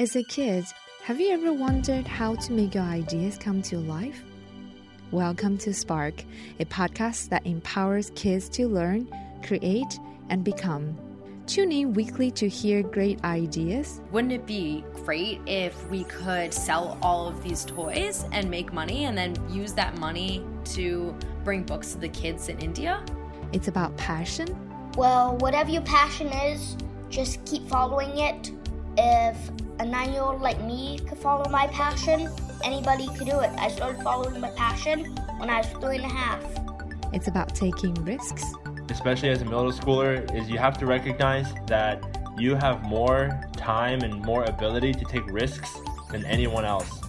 As a kid, have you ever wondered how to make your ideas come to life? Welcome to Spark, a podcast that empowers kids to learn, create, and become. Tune in weekly to hear great ideas. Wouldn't it be great if we could sell all of these toys and make money and then use that money to bring books to the kids in India? It's about passion. Well, whatever your passion is, just keep following it. If a nine year old like me could follow my passion, anybody could do it. I started following my passion when I was three and a half. It's about taking risks. Especially as a middle schooler, is you have to recognize that you have more time and more ability to take risks than anyone else.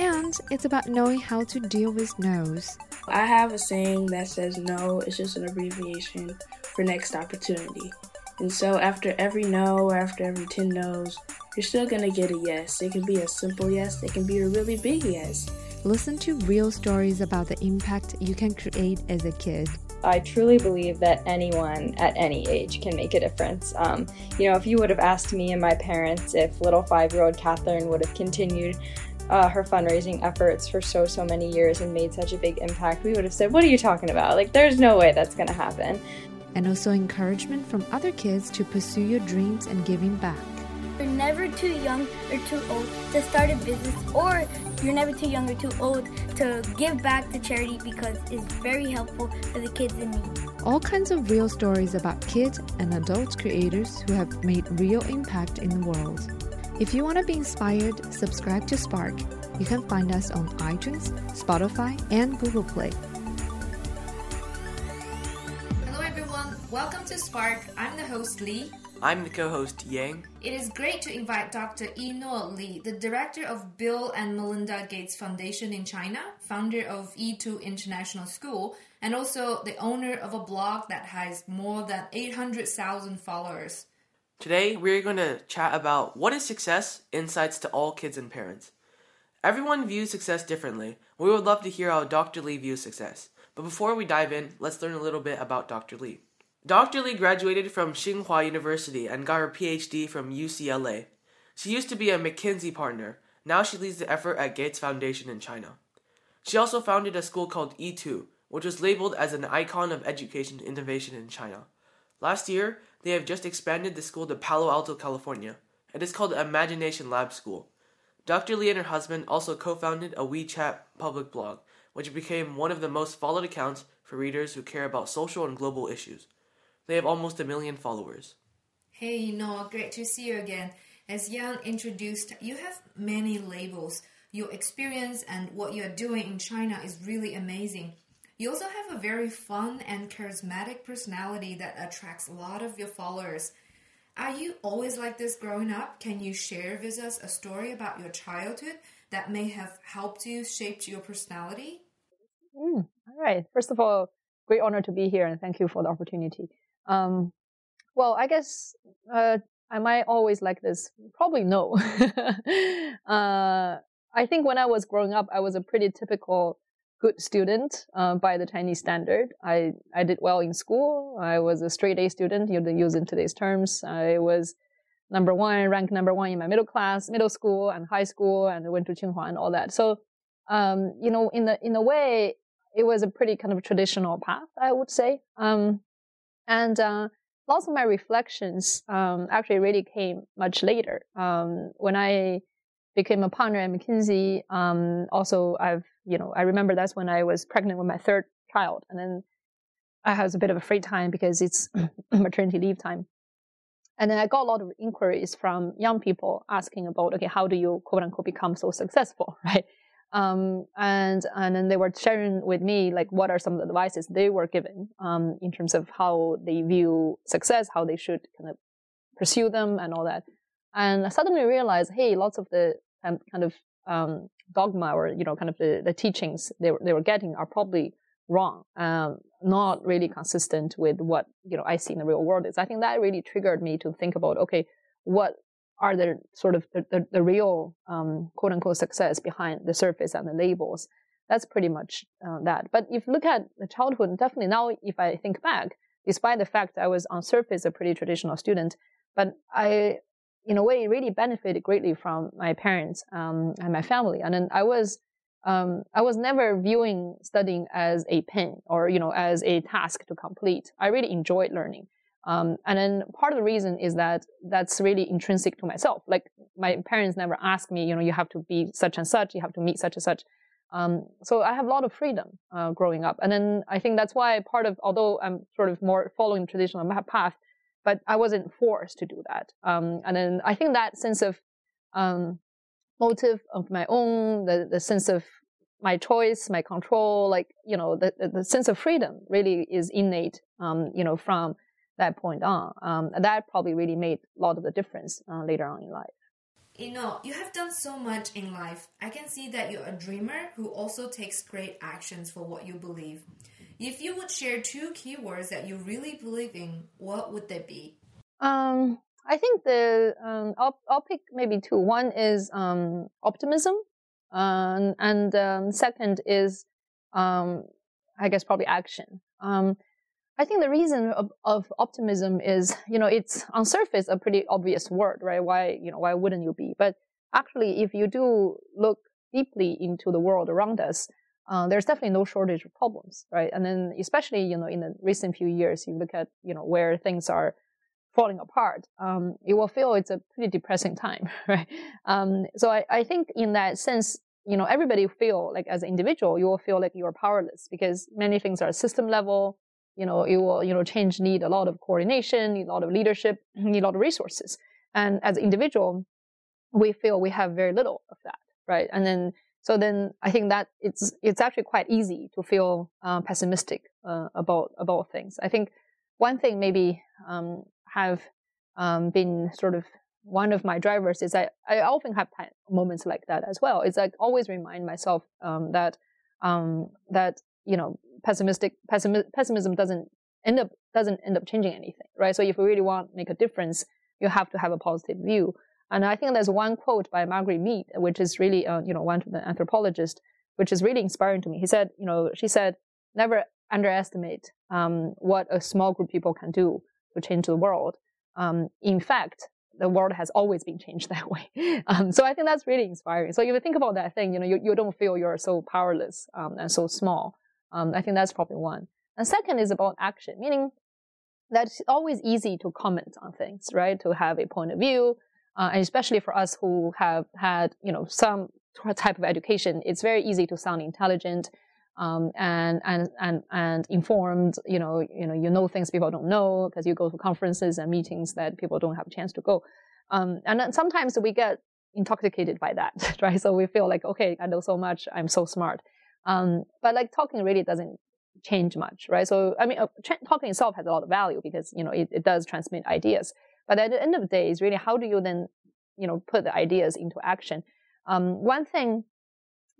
And it's about knowing how to deal with no's. I have a saying that says no is just an abbreviation for next opportunity. And so after every no or after every 10 no's, you're still gonna get a yes. It can be a simple yes, it can be a really big yes. Listen to real stories about the impact you can create as a kid. I truly believe that anyone at any age can make a difference. Um, you know, if you would have asked me and my parents if little five year old Catherine would have continued uh, her fundraising efforts for so, so many years and made such a big impact, we would have said, What are you talking about? Like, there's no way that's going to happen. And also encouragement from other kids to pursue your dreams and giving back. You're never too young or too old to start a business, or you're never too young or too old to give back to charity because it's very helpful for the kids in need. All kinds of real stories about kids and adult creators who have made real impact in the world. If you want to be inspired, subscribe to Spark. You can find us on iTunes, Spotify, and Google Play. Welcome to Spark. I'm the host, Lee. I'm the co host, Yang. It is great to invite Dr. Yinuo Li, the director of Bill and Melinda Gates Foundation in China, founder of E2 International School, and also the owner of a blog that has more than 800,000 followers. Today, we're going to chat about what is success, insights to all kids and parents. Everyone views success differently. We would love to hear how Dr. Li views success. But before we dive in, let's learn a little bit about Dr. Li. Dr. Li graduated from Tsinghua University and got her PhD from UCLA. She used to be a McKinsey partner. Now she leads the effort at Gates Foundation in China. She also founded a school called E2, which was labeled as an icon of education innovation in China. Last year, they have just expanded the school to Palo Alto, California. It is called Imagination Lab School. Dr. Li and her husband also co founded a WeChat public blog, which became one of the most followed accounts for readers who care about social and global issues. They have almost a million followers. Hey, Noah, great to see you again. As Yang introduced, you have many labels. Your experience and what you're doing in China is really amazing. You also have a very fun and charismatic personality that attracts a lot of your followers. Are you always like this growing up? Can you share with us a story about your childhood that may have helped you shape your personality? Mm, all right. First of all, great honor to be here and thank you for the opportunity. Um, well, I guess uh, am I always like this? Probably no. uh, I think when I was growing up, I was a pretty typical good student uh, by the Chinese standard. I, I did well in school. I was a straight A student, you use in today's terms. I was number one, ranked number one in my middle class, middle school and high school, and I went to Tsinghua and all that. So, um, you know, in the in a way, it was a pretty kind of traditional path, I would say. Um, and uh, lots of my reflections um, actually really came much later. Um, when I became a partner at McKinsey, um, also I've, you know, I remember that's when I was pregnant with my third child. And then I had a bit of a free time because it's maternity leave time. And then I got a lot of inquiries from young people asking about, okay, how do you quote unquote become so successful, right? Um, and and then they were sharing with me like what are some of the advices they were given um, in terms of how they view success, how they should kind of pursue them, and all that. And I suddenly realized, hey, lots of the kind of um, dogma or you know kind of the, the teachings they were they were getting are probably wrong, um, not really consistent with what you know I see in the real world is. I think that really triggered me to think about okay, what are the sort of the, the, the real um, quote unquote success behind the surface and the labels. That's pretty much uh, that. But if you look at the childhood, definitely now, if I think back, despite the fact I was on surface a pretty traditional student, but I, in a way, really benefited greatly from my parents um, and my family. And then I was, um, I was never viewing studying as a pain or you know as a task to complete. I really enjoyed learning. Um, and then part of the reason is that that's really intrinsic to myself. Like my parents never asked me, you know, you have to be such and such, you have to meet such and such. Um, so I have a lot of freedom uh, growing up, and then I think that's why part of, although I'm sort of more following traditional path, but I wasn't forced to do that. Um, and then I think that sense of um, motive of my own, the, the sense of my choice, my control, like you know, the the sense of freedom really is innate, um, you know, from that point on. Um, that probably really made a lot of the difference uh, later on in life. You know, you have done so much in life. I can see that you're a dreamer who also takes great actions for what you believe. If you would share two keywords that you really believe in, what would they be? Um, I think the um, I'll I'll pick maybe two. One is um, optimism, um, and um, second is um, I guess probably action. Um, I think the reason of, of, optimism is, you know, it's on surface a pretty obvious word, right? Why, you know, why wouldn't you be? But actually, if you do look deeply into the world around us, uh, there's definitely no shortage of problems, right? And then, especially, you know, in the recent few years, you look at, you know, where things are falling apart, um, you will feel it's a pretty depressing time, right? Um, so I, I think in that sense, you know, everybody feel like as an individual, you will feel like you are powerless because many things are system level, you know, it will, you know, change need a lot of coordination, a lot of leadership, need a lot of resources. And as an individual, we feel we have very little of that, right? And then, so then I think that it's, it's actually quite easy to feel uh, pessimistic uh, about, about things. I think one thing maybe um, have um, been sort of one of my drivers is I, I often have moments like that as well. It's like always remind myself um, that um, that you know pessimistic pessimism, pessimism doesn't end up doesn't end up changing anything, right? So if we really want to make a difference, you have to have a positive view. And I think there's one quote by Margaret Mead, which is really, uh, you know, one of the anthropologists, which is really inspiring to me. He said, you know, she said, never underestimate um, what a small group of people can do to change the world. Um, in fact, the world has always been changed that way. Um, so I think that's really inspiring. So if you think about that thing, you know, you, you don't feel you're so powerless um, and so small. Um, I think that's probably one. And second is about action, meaning that it's always easy to comment on things, right? To have a point of view, uh, and especially for us who have had, you know, some type of education, it's very easy to sound intelligent um, and and and and informed. You know, you know, you know things people don't know because you go to conferences and meetings that people don't have a chance to go. Um, and then sometimes we get intoxicated by that, right? So we feel like, okay, I know so much, I'm so smart. Um, but like talking really doesn't change much, right? So, I mean, uh, tra- talking itself has a lot of value because, you know, it, it does transmit ideas. But at the end of the day, is really how do you then, you know, put the ideas into action? Um, one thing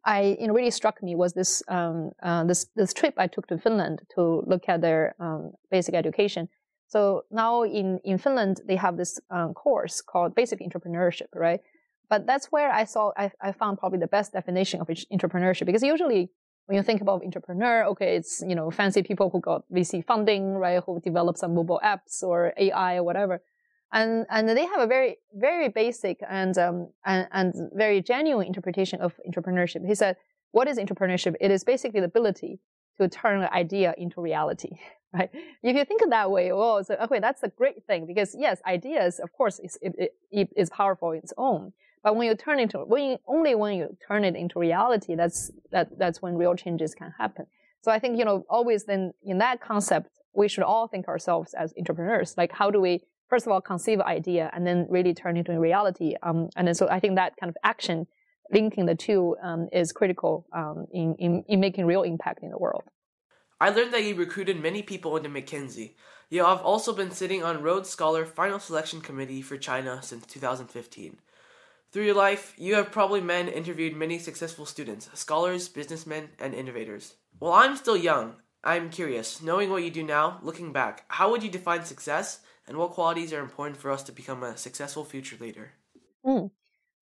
I, you know, really struck me was this, um, uh, this, this trip I took to Finland to look at their um, basic education. So now in, in Finland, they have this um, course called basic entrepreneurship, right? But that's where I saw, I, I found probably the best definition of entrepreneurship because usually when you think about entrepreneur, okay, it's, you know, fancy people who got VC funding, right? Who develop some mobile apps or AI or whatever. And, and they have a very, very basic and, um, and, and very genuine interpretation of entrepreneurship. He said, what is entrepreneurship? It is basically the ability to turn an idea into reality, right? If you think of that way, well, so, okay, that's a great thing because yes, ideas, of course, is, it, it is powerful in its own. But when you turn into when you, only when you turn it into reality, that's that that's when real changes can happen. So I think you know always then in that concept, we should all think ourselves as entrepreneurs. Like how do we first of all conceive idea and then really turn it into reality? Um, and then so I think that kind of action linking the two um, is critical um, in, in in making real impact in the world. I learned that you recruited many people into McKinsey. You have also been sitting on Rhodes Scholar Final Selection Committee for China since 2015. Through your life, you have probably met and interviewed many successful students, scholars, businessmen, and innovators. While I'm still young, I'm curious, knowing what you do now, looking back, how would you define success and what qualities are important for us to become a successful future leader? Mm,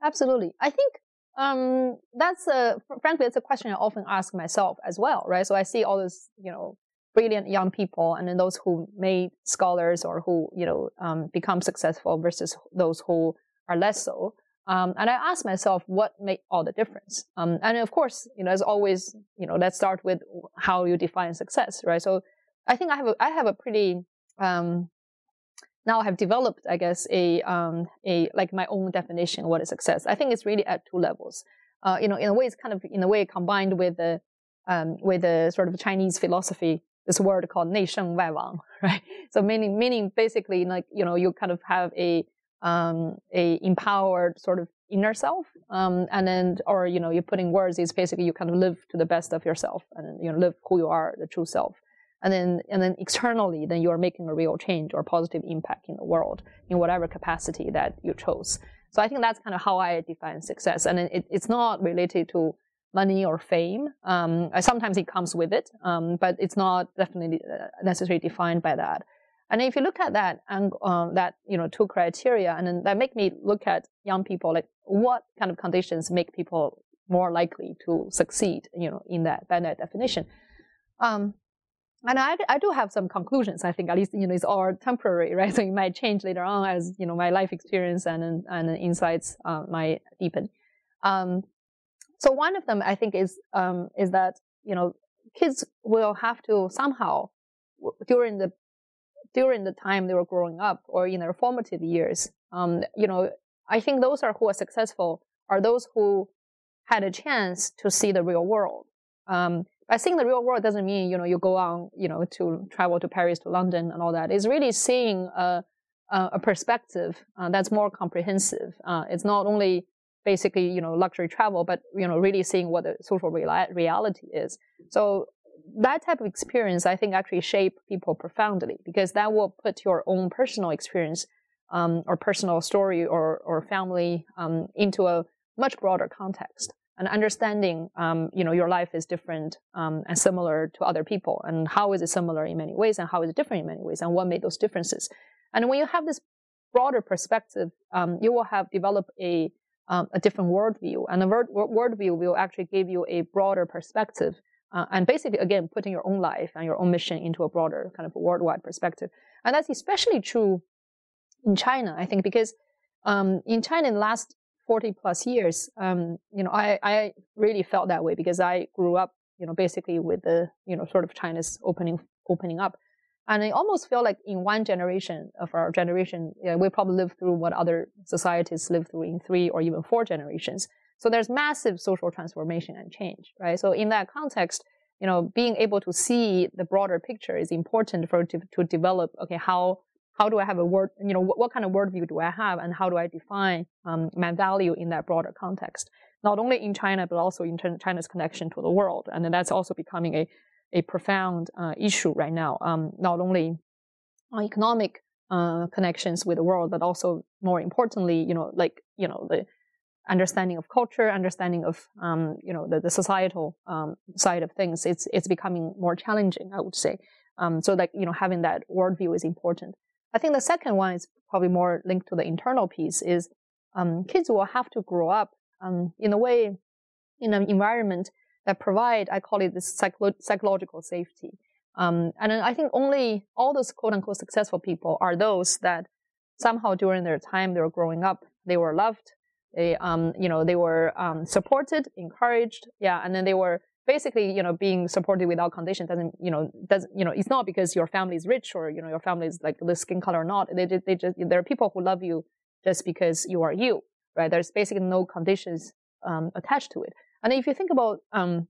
absolutely. I think um, that's a, frankly, it's a question I often ask myself as well, right? So I see all those, you know, brilliant young people and then those who made scholars or who, you know, um, become successful versus those who are less so. Um, and I ask myself, what made all the difference? Um, and of course, you know, as always, you know, let's start with how you define success, right? So I think I have a, I have a pretty, um, now I have developed, I guess, a, um, a, like my own definition of what is success. I think it's really at two levels. Uh, you know, in a way, it's kind of, in a way, combined with the, um, with the sort of Chinese philosophy, this word called 内圣外王, right? So meaning, meaning basically like, you know, you kind of have a, um, a empowered sort of inner self. Um, and then, or, you know, you're putting words is basically you kind of live to the best of yourself and, you know, live who you are, the true self. And then, and then externally, then you are making a real change or positive impact in the world in whatever capacity that you chose. So I think that's kind of how I define success. And it, it's not related to money or fame. Um, sometimes it comes with it, um, but it's not definitely uh, necessarily defined by that. And if you look at that and um, that you know two criteria, and then that make me look at young people like what kind of conditions make people more likely to succeed, you know, in that that definition. Um, and I, I do have some conclusions. I think at least you know it's all temporary, right? So it might change later on as you know my life experience and and insights uh, might deepen. Um, so one of them I think is um, is that you know kids will have to somehow during the during the time they were growing up or in their formative years. Um, you know, I think those are who are successful are those who had a chance to see the real world. Um, by seeing the real world doesn't mean you know you go on you know to travel to Paris to London and all that. It's really seeing a a perspective uh, that's more comprehensive. Uh, it's not only basically you know luxury travel, but you know really seeing what the social reality is. So that type of experience, I think, actually shape people profoundly because that will put your own personal experience um, or personal story or, or family um, into a much broader context and understanding, um, you know, your life is different um, and similar to other people, and how is it similar in many ways, and how is it different in many ways, and what made those differences. And when you have this broader perspective, um, you will have developed a um, a different worldview, and the word, worldview will actually give you a broader perspective uh, and basically, again, putting your own life and your own mission into a broader kind of worldwide perspective. And that's especially true in China, I think, because um, in China in the last 40 plus years, um, you know, I, I really felt that way because I grew up, you know, basically with the, you know, sort of China's opening, opening up. And I almost feel like in one generation of our generation, you know, we probably lived through what other societies lived through in three or even four generations. So there's massive social transformation and change, right? So in that context, you know, being able to see the broader picture is important for to, to develop. Okay, how how do I have a word? You know, what, what kind of worldview do I have, and how do I define um, my value in that broader context? Not only in China, but also in China's connection to the world, and that's also becoming a a profound uh, issue right now. Um, not only on economic uh, connections with the world, but also more importantly, you know, like you know the understanding of culture, understanding of um, you know the, the societal um, side of things, it's it's becoming more challenging. I would say. Um, so like you know having that worldview is important. I think the second one is probably more linked to the internal piece. Is um, kids will have to grow up um, in a way in an environment that provide I call it this psycho- psychological safety. Um, and I think only all those quote unquote successful people are those that somehow during their time they were growing up, they were loved, they, um, you know, they were um, supported, encouraged, yeah, and then they were basically, you know, being supported without condition doesn't, you know, doesn't, you know, it's not because your family is rich or you know your family is like the skin color or not. They, they just there are people who love you just because you are you, right? There's basically no conditions um, attached to it. And if you think about, um,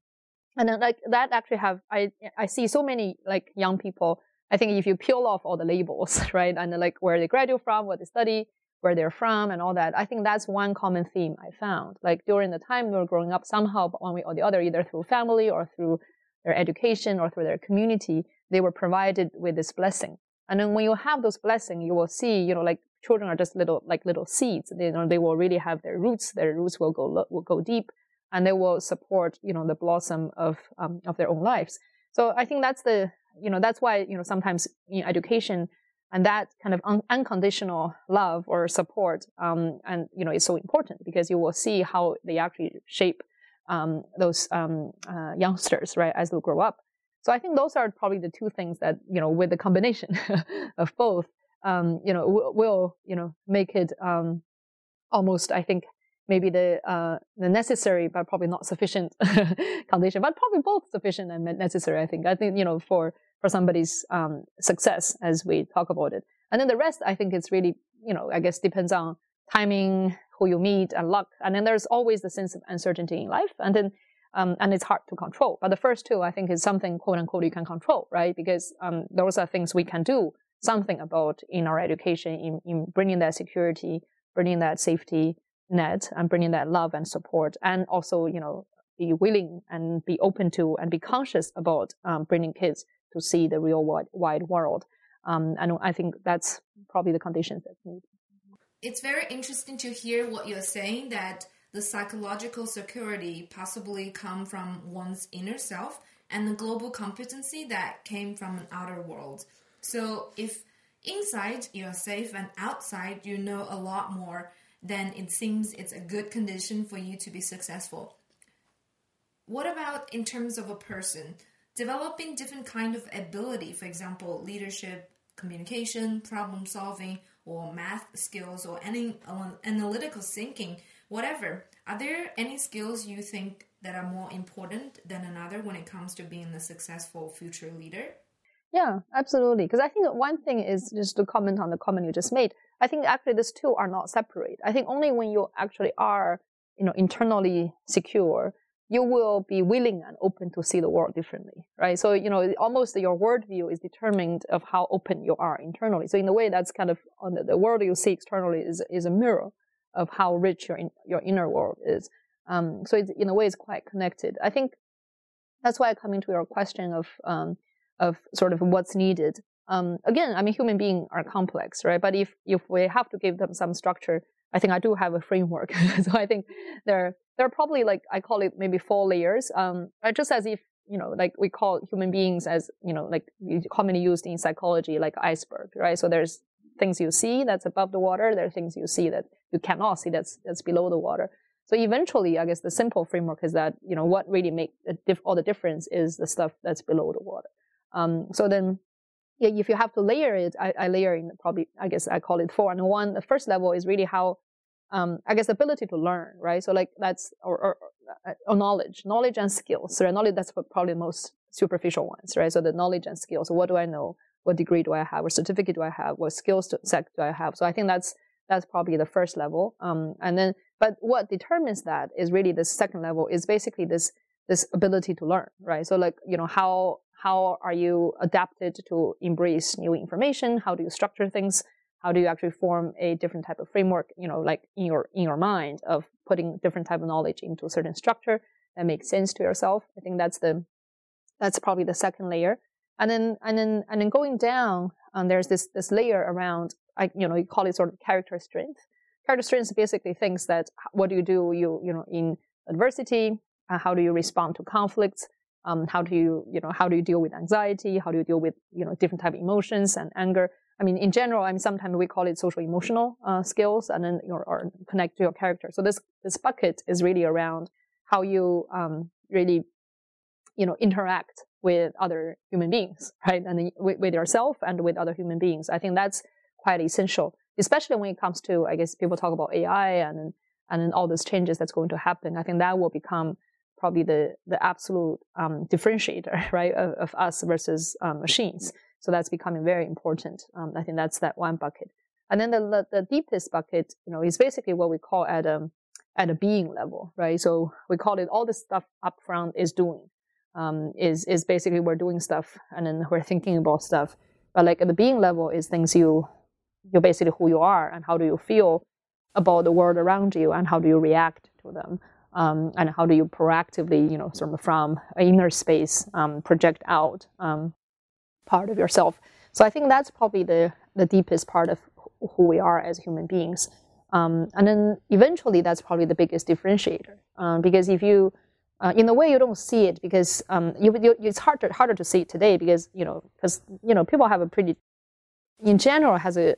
and then like that actually have I I see so many like young people. I think if you peel off all the labels, right, and like where they graduate from, what they study, where they're from and all that. I think that's one common theme I found. Like during the time we were growing up, somehow one way or the other, either through family or through their education or through their community, they were provided with this blessing. And then when you have those blessings, you will see, you know, like children are just little, like little seeds. They, you know, they will really have their roots. Their roots will go, will go deep and they will support, you know, the blossom of, um, of their own lives. So I think that's the, you know, that's why, you know, sometimes in education, and that kind of un- unconditional love or support um, and you know is so important because you will see how they actually shape um, those um, uh, youngsters right as they grow up so i think those are probably the two things that you know with the combination of both um, you know w- will you know make it um, almost, I think, maybe the uh, the necessary but probably not sufficient condition, but probably both sufficient and necessary. I think. I think you know for for somebody's um, success as we talk about it, and then the rest, I think, it's really you know I guess depends on timing, who you meet, and luck. And then there's always the sense of uncertainty in life, and then. Um, and it's hard to control. But the first two, I think, is something quote unquote you can control, right? Because um, those are things we can do something about in our education, in, in bringing that security, bringing that safety, net and bringing that love and support and also you know be willing and be open to and be conscious about um, bringing kids to see the real wide, wide world um, and i think that's probably the conditions that's needed it's very interesting to hear what you're saying that the psychological security possibly come from one's inner self and the global competency that came from an outer world so if inside you're safe and outside you know a lot more then it seems it's a good condition for you to be successful. What about in terms of a person? Developing different kind of ability, for example, leadership, communication, problem solving, or math skills, or any analytical thinking, whatever. Are there any skills you think that are more important than another when it comes to being a successful future leader? Yeah, absolutely. Because I think one thing is just to comment on the comment you just made. I think actually these two are not separate. I think only when you actually are, you know, internally secure, you will be willing and open to see the world differently, right? So, you know, almost your worldview is determined of how open you are internally. So in a way, that's kind of on the, the world you see externally is, is a mirror of how rich your, in, your inner world is. Um, so it's, in a way, it's quite connected. I think that's why I come into your question of, um, of sort of what's needed um, again, I mean, human beings are complex, right? But if if we have to give them some structure, I think I do have a framework. so I think there there are probably like I call it maybe four layers. Um, just as if you know, like we call human beings as you know, like commonly used in psychology, like iceberg, right? So there's things you see that's above the water. There are things you see that you cannot see that's that's below the water. So eventually, I guess the simple framework is that you know what really make diff- all the difference is the stuff that's below the water. Um, so then yeah, if you have to layer it, I, I, layer in probably, I guess I call it four. And one, the first level is really how, um, I guess, ability to learn, right? So like that's, or, or, uh, or knowledge, knowledge and skills. So knowledge, that's probably the most superficial ones, right? So the knowledge and skills. So what do I know? What degree do I have? What certificate do I have? What skills set do I have? So I think that's, that's probably the first level. Um, and then, but what determines that is really the second level is basically this, this ability to learn, right? So like, you know, how, how are you adapted to embrace new information? How do you structure things? How do you actually form a different type of framework, you know, like in your, in your mind of putting different type of knowledge into a certain structure that makes sense to yourself? I think that's the, that's probably the second layer. And then, and then, and then going down, um, there's this, this layer around, I, you know, you call it sort of character strength. Character strength basically thinks that what do you do, you, you know, in adversity, uh, how do you respond to conflicts? um, how do you, you know, how do you deal with anxiety? How do you deal with, you know, different type of emotions and anger? I mean, in general, I mean, sometimes we call it social emotional uh, skills and then your, or connect to your character. So this, this bucket is really around how you, um, really, you know, interact with other human beings, right? And with, with yourself and with other human beings. I think that's quite essential, especially when it comes to, I guess people talk about AI and, and all those changes that's going to happen. I think that will become probably the the absolute um, differentiator, right, of, of us versus um, machines. So that's becoming very important. Um, I think that's that one bucket. And then the, the deepest bucket, you know, is basically what we call at a at a being level, right? So we call it all the stuff up front is doing, um, is is basically we're doing stuff and then we're thinking about stuff. But like at the being level is things you you're basically who you are and how do you feel about the world around you and how do you react to them um, and how do you proactively, you know, sort of from inner space um, project out um, part of yourself. So I think that's probably the the deepest part of who we are as human beings. Um, and then eventually, that's probably the biggest differentiator um, because if you uh, in a way you don't see it because um, you, you, it's harder harder to see it today because you know because you know people have a pretty in general has a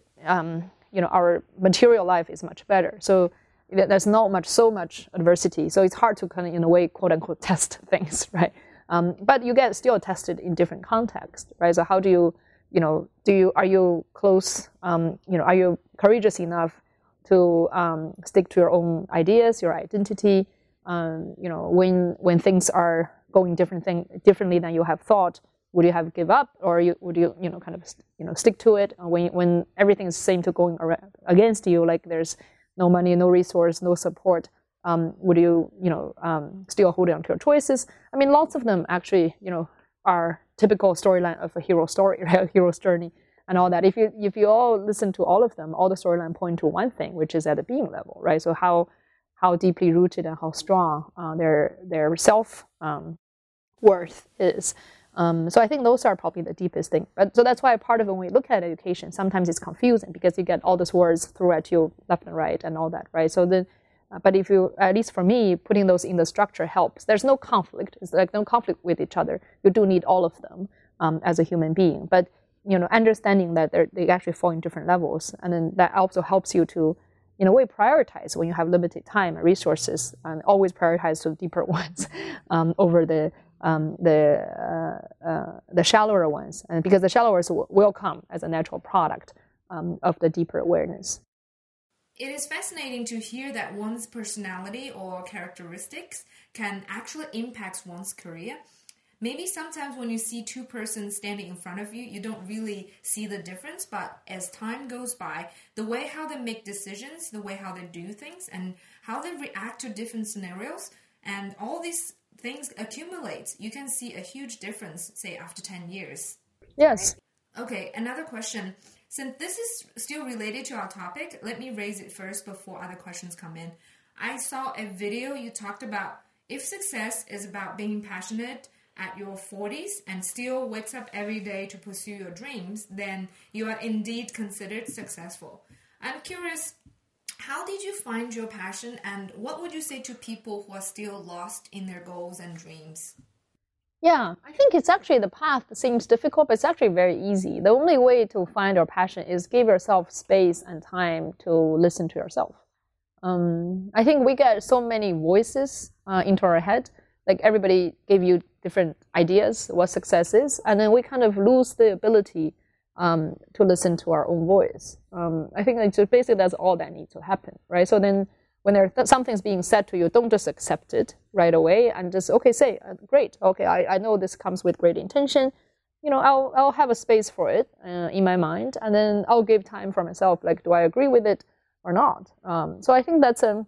you know our material life is much better so there's not much, so much adversity. So it's hard to kind of, in a way, quote unquote, test things, right? Um, but you get still tested in different contexts, right? So how do you, you know, do you, are you close, um, you know, are you courageous enough to um, stick to your own ideas, your identity. Um, you know, when when things are going different thing differently than you have thought, would you have give up, or you, would you you know kind of you know stick to it when when everything is same to going against you, like there's no money, no resource, no support. Um, would you you know um, still hold on to your choices? I mean, lots of them actually you know are typical storyline of a hero story, right? hero's journey and all that. If you if you all listen to all of them, all the storyline point to one thing, which is at the being level, right? So how how deeply rooted and how strong uh, their their self um, worth is. Um, so I think those are probably the deepest thing. But so that's why part of when we look at education, sometimes it's confusing because you get all these words thrown at you left and right and all that, right? So then, but if you, at least for me, putting those in the structure helps. There's no conflict. It's like no conflict with each other. You do need all of them um, as a human being, but you know, understanding that they actually fall in different levels, and then that also helps you to in a way prioritize when you have limited time and resources and always prioritize the deeper ones um, over the um, the uh, uh, the shallower ones and because the shallower will come as a natural product um, of the deeper awareness it is fascinating to hear that one's personality or characteristics can actually impact one's career maybe sometimes when you see two persons standing in front of you, you don't really see the difference. But as time goes by, the way how they make decisions, the way how they do things, and how they react to different scenarios, and all these things accumulate, you can see a huge difference, say after 10 years. Yes. Okay, another question. Since this is still related to our topic, let me raise it first before other questions come in. I saw a video you talked about if success is about being passionate at your 40s and still wakes up every day to pursue your dreams, then you are indeed considered successful. I'm curious, how did you find your passion and what would you say to people who are still lost in their goals and dreams? Yeah, I think it's actually the path seems difficult, but it's actually very easy. The only way to find your passion is give yourself space and time to listen to yourself. Um, I think we get so many voices uh, into our head like everybody gave you different ideas what success is, and then we kind of lose the ability um, to listen to our own voice. Um, I think just basically that's all that needs to happen, right? So then when there th- something's being said to you, don't just accept it right away and just okay, say uh, great, okay, I, I know this comes with great intention. You know, I'll I'll have a space for it uh, in my mind, and then I'll give time for myself. Like, do I agree with it or not? Um, so I think that's a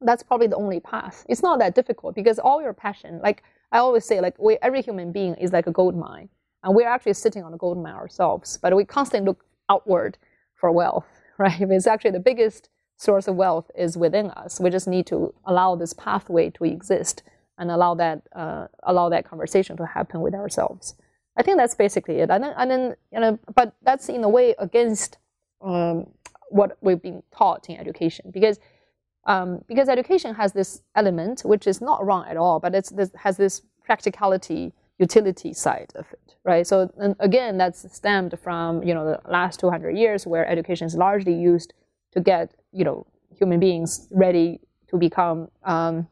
that's probably the only path. It's not that difficult because all your passion, like I always say, like we, every human being is like a gold mine, and we're actually sitting on a gold mine ourselves. But we constantly look outward for wealth, right? It's actually the biggest source of wealth is within us. We just need to allow this pathway to exist and allow that uh, allow that conversation to happen with ourselves. I think that's basically it. And then, and then you know, but that's in a way against um, what we've been taught in education because um, because education has this element, which is not wrong at all, but it has this practicality, utility side of it, right? So again, that's stemmed from you know the last 200 years, where education is largely used to get you know human beings ready to become um,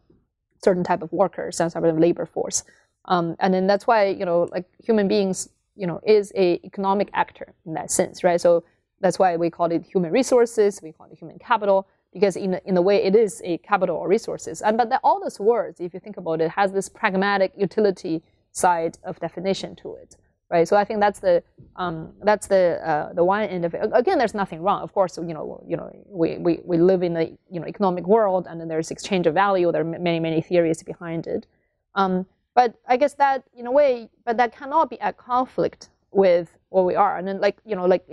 certain type of workers, some type of labor force, um, and then that's why you know like human beings you know is a economic actor in that sense, right? So that's why we call it human resources, we call it human capital because in, in a way it is a capital or resources. And but all those words, if you think about it, has this pragmatic utility side of definition to it, right? So I think that's the um, that's the uh, the one end of it. Again, there's nothing wrong. Of course, you know, you know, we, we, we live in a you know economic world, and then there's exchange of value. There are many many theories behind it. Um, but I guess that in a way, but that cannot be at conflict with what we are. And then like you know, like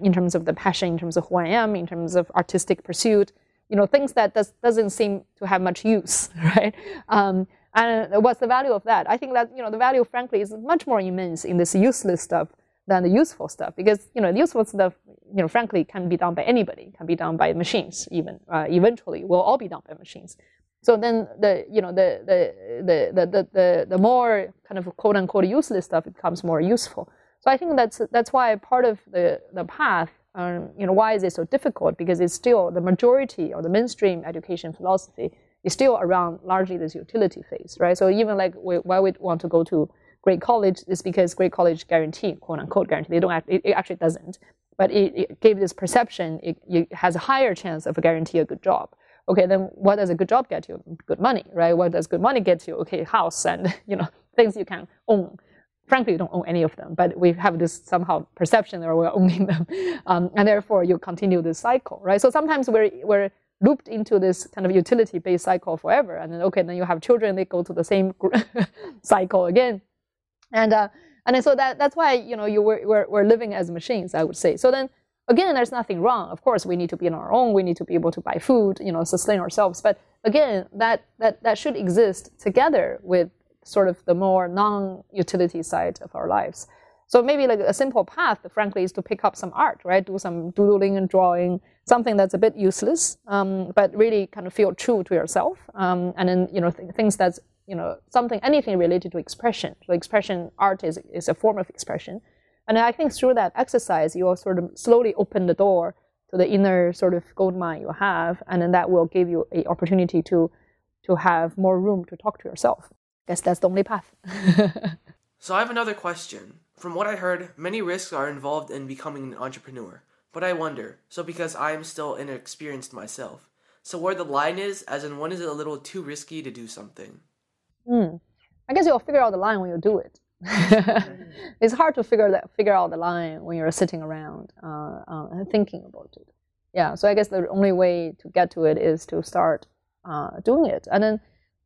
in terms of the passion, in terms of who I am, in terms of artistic pursuit, you know, things that does, doesn't seem to have much use, right? Um, and what's the value of that? I think that, you know, the value, frankly, is much more immense in this useless stuff than the useful stuff because, you know, the useful stuff, you know, frankly, can be done by anybody, can be done by machines even, uh, eventually will all be done by machines. So then the, you know, the, the, the, the, the, the more kind of quote unquote useless stuff becomes more useful. So I think that's, that's why part of the, the path um, you know, why is it so difficult? Because it's still the majority or the mainstream education philosophy is still around largely this utility phase, right? So even like we, why we want to go to great college is because great college guarantee, quote unquote guarantee, they don't act, it, it actually doesn't. but it, it gave this perception it, it has a higher chance of guarantee a good job. Okay, then what does a good job get you? Good money, right? What does good money get you? Okay, house and you know things you can own. Frankly, you don't own any of them, but we have this somehow perception that we're owning them, um, and therefore you continue this cycle, right? So sometimes we're we're looped into this kind of utility-based cycle forever, and then okay, then you have children, they go to the same cycle again, and uh, and then so that that's why you know you were we're, we're living as machines, I would say. So then again, there's nothing wrong. Of course, we need to be on our own. We need to be able to buy food, you know, sustain ourselves. But again, that that that should exist together with sort of the more non-utility side of our lives. So maybe like a simple path, frankly, is to pick up some art, right? Do some doodling and drawing, something that's a bit useless, um, but really kind of feel true to yourself. Um, and then you know th- things that's you know something, anything related to expression. So expression, art is is a form of expression. And I think through that exercise, you will sort of slowly open the door to the inner sort of gold mine you have, and then that will give you an opportunity to to have more room to talk to yourself. I guess that's the only path. so I have another question. From what I heard, many risks are involved in becoming an entrepreneur. But I wonder, so because I am still inexperienced myself, so where the line is, as in when is it a little too risky to do something? Mm. I guess you'll figure out the line when you do it. it's hard to figure that figure out the line when you're sitting around uh, uh, thinking about it. Yeah, so I guess the only way to get to it is to start uh, doing it, and then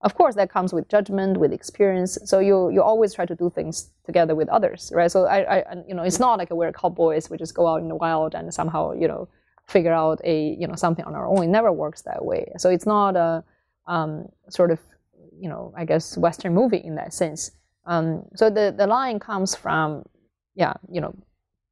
of course, that comes with judgment, with experience. So you you always try to do things together with others, right? So I, I you know, it's not like we're cowboys. We just go out in the wild and somehow you know figure out a you know something on our own. It never works that way. So it's not a um, sort of you know I guess Western movie in that sense. Um, so the the line comes from yeah you know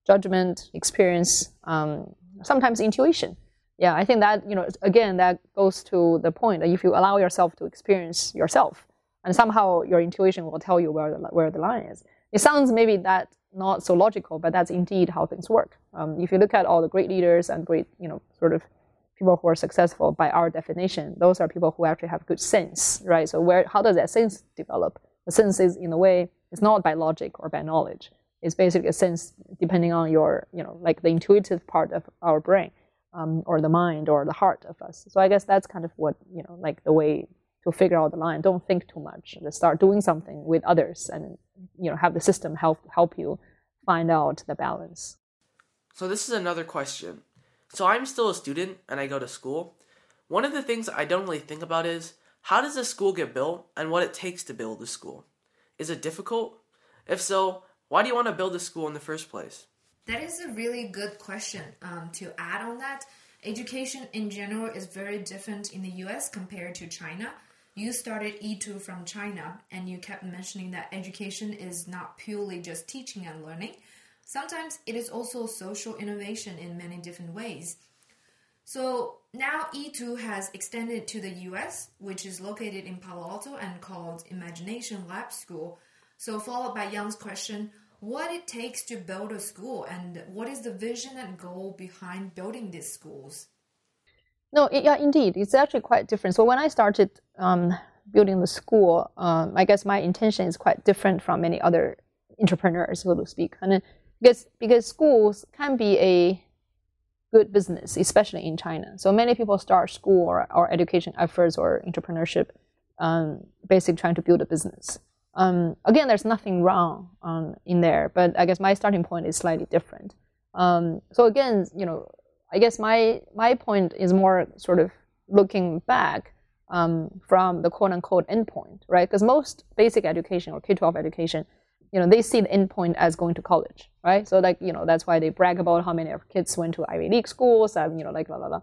judgment, experience, um, sometimes intuition yeah, I think that you know again that goes to the point that if you allow yourself to experience yourself, and somehow your intuition will tell you where the where the line is. It sounds maybe that not so logical, but that's indeed how things work. Um, if you look at all the great leaders and great you know sort of people who are successful by our definition, those are people who actually have good sense, right? So where how does that sense develop? The sense is in a way it's not by logic or by knowledge. It's basically a sense depending on your you know like the intuitive part of our brain um, or the mind or the heart of us. So I guess that's kind of what you know, like the way to figure out the line. Don't think too much. Just start doing something with others, and you know, have the system help help you find out the balance. So this is another question. So I'm still a student and I go to school. One of the things I don't really think about is how does a school get built and what it takes to build a school. Is it difficult? If so, why do you want to build a school in the first place? That is a really good question. Um, to add on that, education in general is very different in the US compared to China. You started E2 from China and you kept mentioning that education is not purely just teaching and learning. Sometimes it is also social innovation in many different ways. So now E2 has extended to the US, which is located in Palo Alto and called Imagination Lab School. So, followed by Yang's question what it takes to build a school and what is the vision and goal behind building these schools. No, it, yeah, indeed, it's actually quite different. So when I started um, building the school, um, I guess my intention is quite different from many other entrepreneurs, so to speak. And because because schools can be a good business, especially in China. So many people start school or, or education efforts or entrepreneurship, um, basically trying to build a business. Um, again, there's nothing wrong um, in there, but I guess my starting point is slightly different. Um, so again, you know, I guess my my point is more sort of looking back um, from the quote unquote endpoint, right? Because most basic education or K-12 education, you know, they see the endpoint as going to college, right? So like, you know, that's why they brag about how many of kids went to Ivy League schools and you know, like la la la.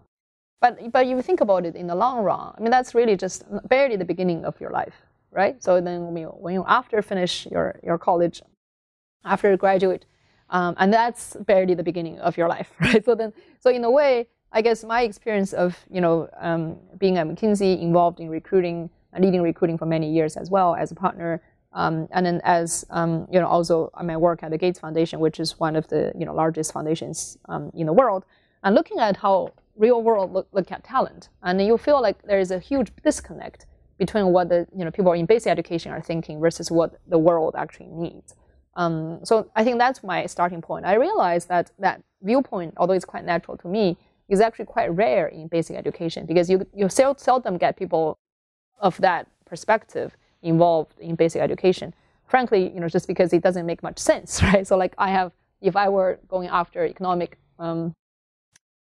But but if you think about it in the long run, I mean, that's really just barely the beginning of your life, right? So then when you, when you after finish your, your college, after you graduate, um, and that's barely the beginning of your life, right? So then, so in a way, I guess my experience of you know um, being at McKinsey, involved in recruiting, leading recruiting for many years as well as a partner, um, and then as um, you know also mean, work at the Gates Foundation, which is one of the you know largest foundations um, in the world, and looking at how real world look, look at talent, and you feel like there is a huge disconnect between what the you know people in basic education are thinking versus what the world actually needs. Um, so I think that's my starting point. I realized that that viewpoint, although it's quite natural to me, is actually quite rare in basic education because you you seldom get people of that perspective involved in basic education. Frankly, you know, just because it doesn't make much sense, right? So like I have, if I were going after economic um,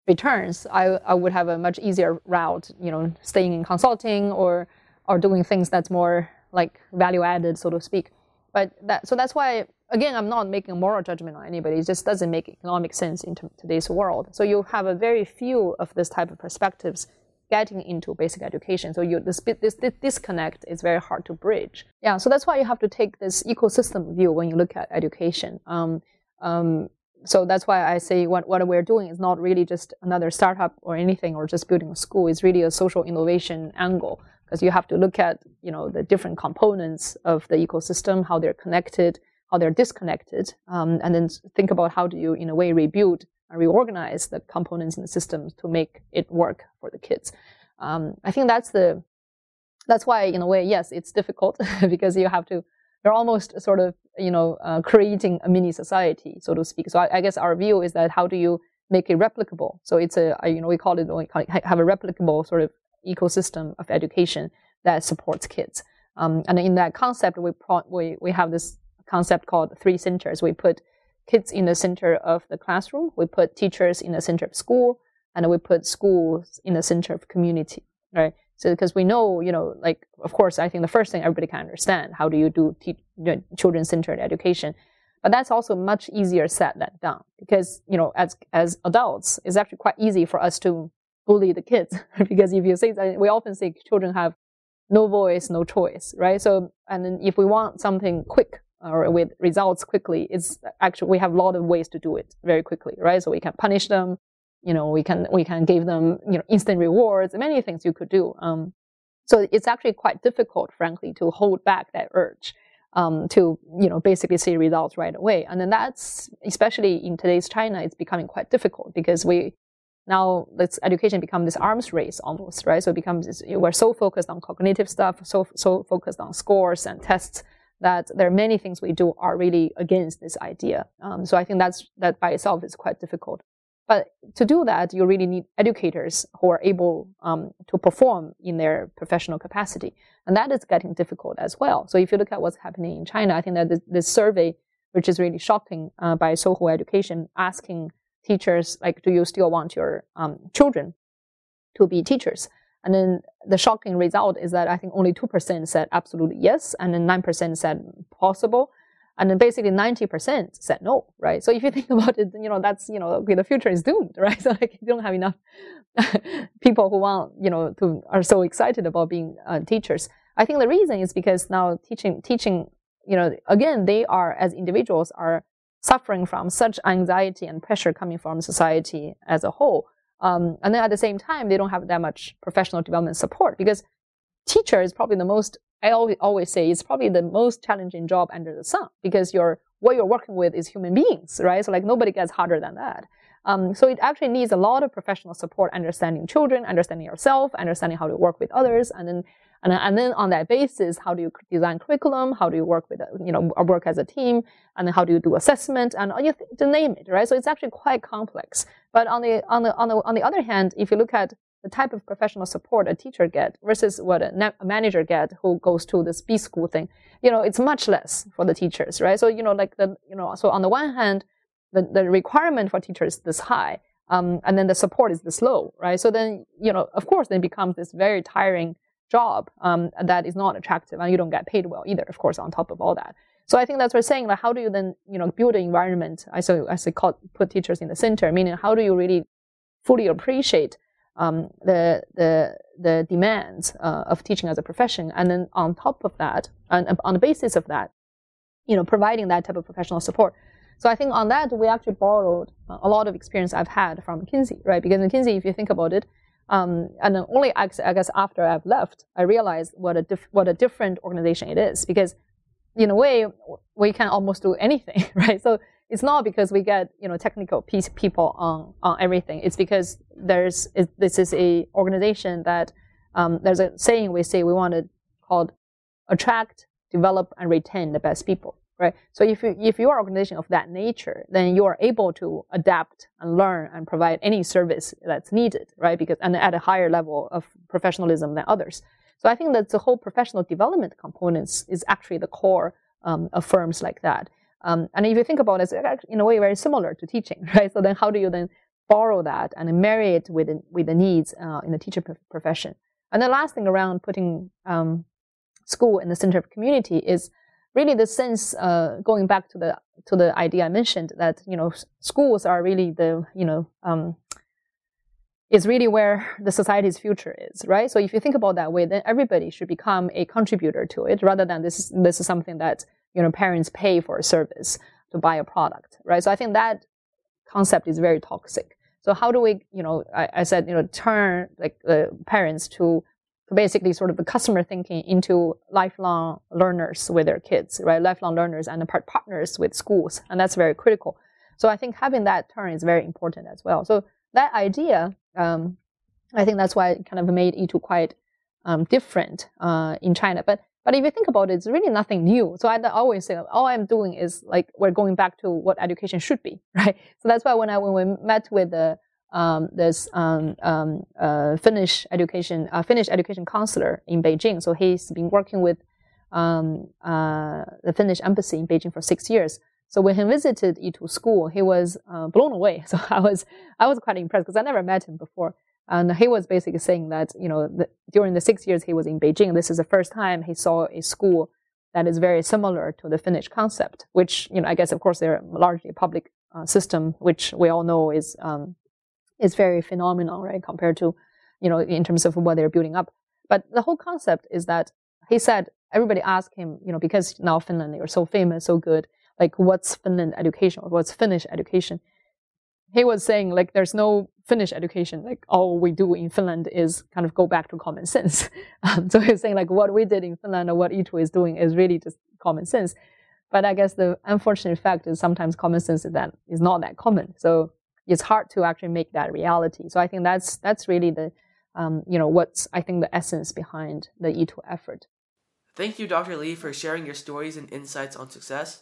returns, I, I would have a much easier route, you know, staying in consulting or or doing things that's more like value added, so to speak. But that so that's why again I'm not making a moral judgment on anybody. It just doesn't make economic sense in today's world. So you have a very few of this type of perspectives getting into basic education. So you this, this, this disconnect is very hard to bridge. Yeah, so that's why you have to take this ecosystem view when you look at education. Um, um, so that's why I say what, what we're doing is not really just another startup or anything or just building a school. It's really a social innovation angle because you have to look at you know the different components of the ecosystem, how they're connected, how they're disconnected, um, and then think about how do you in a way rebuild and reorganize the components in the system to make it work for the kids. Um, I think that's the that's why in a way yes it's difficult because you have to you're almost sort of you know uh, creating a mini society so to speak. So I, I, guess our view is that how do you make it replicable? So it's a you know we call it we have a replicable sort of ecosystem of education that supports kids. Um, and in that concept, we, pro- we we have this concept called three centers. We put kids in the center of the classroom. We put teachers in the center of school, and we put schools in the center of community. Right. So because we know, you know, like of course, I think the first thing everybody can understand how do you do te- children-centered education, but that's also much easier said than done because you know, as as adults, it's actually quite easy for us to bully the kids because if you say that, we often say children have no voice, no choice, right? So and if we want something quick or with results quickly, it's actually we have a lot of ways to do it very quickly, right? So we can punish them, you know, we can we can give them you know instant rewards, many things you could do. Um, so it's actually quite difficult, frankly, to hold back that urge um, to you know basically see results right away. And then that's especially in today's China, it's becoming quite difficult because we now this education become this arms race almost, right? So it becomes we're so focused on cognitive stuff, so so focused on scores and tests that there are many things we do are really against this idea. Um, so I think that's that by itself is quite difficult. But to do that, you really need educators who are able um, to perform in their professional capacity, and that is getting difficult as well. So if you look at what's happening in China, I think that this, this survey, which is really shocking, uh, by Sohu Education, asking teachers like, do you still want your um, children to be teachers? And then the shocking result is that I think only 2% said absolutely yes, and then 9% said possible. And then basically 90% said no, right? So if you think about it, you know, that's, you know, okay, the future is doomed, right? So like you don't have enough people who want, you know, to, are so excited about being uh, teachers. I think the reason is because now teaching, teaching, you know, again, they are, as individuals, are suffering from such anxiety and pressure coming from society as a whole um, and then at the same time, they don't have that much professional development support because teacher is probably the most, I always, always say, it's probably the most challenging job under the sun because you're, what you're working with is human beings, right? So like nobody gets harder than that. Um, so it actually needs a lot of professional support, understanding children, understanding yourself, understanding how to work with others, and then and, and then on that basis, how do you design curriculum? How do you work with, uh, you know, uh, work as a team? And then how do you do assessment? And uh, you to name it, right? So it's actually quite complex. But on the, on the, on the, on the other hand, if you look at the type of professional support a teacher get versus what a, a manager get who goes to this B school thing, you know, it's much less for the teachers, right? So, you know, like the, you know, so on the one hand, the, the requirement for teachers is this high. Um, and then the support is this low, right? So then, you know, of course, then becomes this very tiring job um, that is not attractive and you don't get paid well either, of course, on top of all that. So I think that's what we're saying, like, how do you then, you know, build an environment? I say, I say, call, put teachers in the center, meaning how do you really fully appreciate um, the, the, the demands uh, of teaching as a profession. And then on top of that, and on the basis of that, you know, providing that type of professional support. So I think on that, we actually borrowed a lot of experience I've had from McKinsey, right? Because McKinsey, if you think about it, um, and only I guess after I've left, I realized what a what a different organization it is because in a way we can almost do anything, right? So it's not because we get you know technical piece people on on everything. It's because there's it, this is a organization that um, there's a saying we say we want to called attract, develop, and retain the best people, right? So if you, if you are an organization of that nature, then you are able to adapt and learn and provide any service that's needed, right? Because and at a higher level of professionalism than others. So I think that the whole professional development components is actually the core um, of firms like that. Um, and if you think about it, it's in a way very similar to teaching, right? So then how do you then borrow that and marry it with with the needs uh, in the teacher profession? And the last thing around putting um, school in the center of community is really the sense uh, going back to the to the idea I mentioned that you know schools are really the you know um, is really where the society's future is, right? So if you think about that way, then everybody should become a contributor to it rather than this is, this is something that you know parents pay for a service to buy a product, right? So I think that concept is very toxic. So how do we, you know, I, I said, you know, turn like the parents to basically sort of the customer thinking into lifelong learners with their kids, right? Lifelong learners and part partners with schools, and that's very critical. So I think having that turn is very important as well. So that idea, um, I think that's why it kind of made E2 quite um, different uh, in China. But but if you think about it, it's really nothing new. So I always say all I'm doing is like we're going back to what education should be, right? So that's why when I when we met with the um, this um, um, uh, Finnish education uh, Finnish education counselor in Beijing, so he's been working with um, uh, the Finnish embassy in Beijing for six years. So when he visited E2 school, he was uh, blown away. So I was I was quite impressed because I never met him before. And he was basically saying that, you know, the, during the six years he was in Beijing, this is the first time he saw a school that is very similar to the Finnish concept, which, you know, I guess, of course, they're largely a public uh, system, which we all know is, um, is very phenomenal, right, compared to, you know, in terms of what they're building up. But the whole concept is that he said, everybody asked him, you know, because now Finland, you're so famous, so good, like, what's Finland education or what's Finnish education? he was saying like there's no Finnish education. Like all we do in Finland is kind of go back to common sense. Um, so he's saying like what we did in Finland or what E2 is doing is really just common sense. But I guess the unfortunate fact is sometimes common sense is that is not that common. So it's hard to actually make that reality. So I think that's that's really the um, you know what's I think the essence behind the E2 effort. Thank you, Dr. Li, for sharing your stories and insights on success.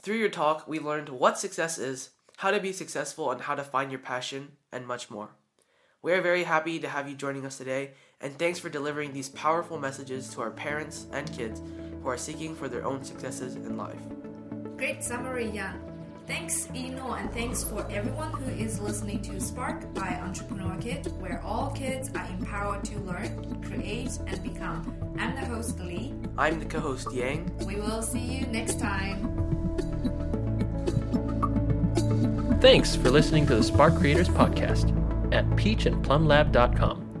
Through your talk, we learned what success is how to be successful, and how to find your passion, and much more. We are very happy to have you joining us today, and thanks for delivering these powerful messages to our parents and kids who are seeking for their own successes in life. Great summary, Yang. Thanks, Yinuo, and thanks for everyone who is listening to Spark by Entrepreneur Kid, where all kids are empowered to learn, create, and become. I'm the host, Lee. I'm the co host, Yang. We will see you next time. Thanks for listening to the Spark Creators Podcast at peachandplumlab.com.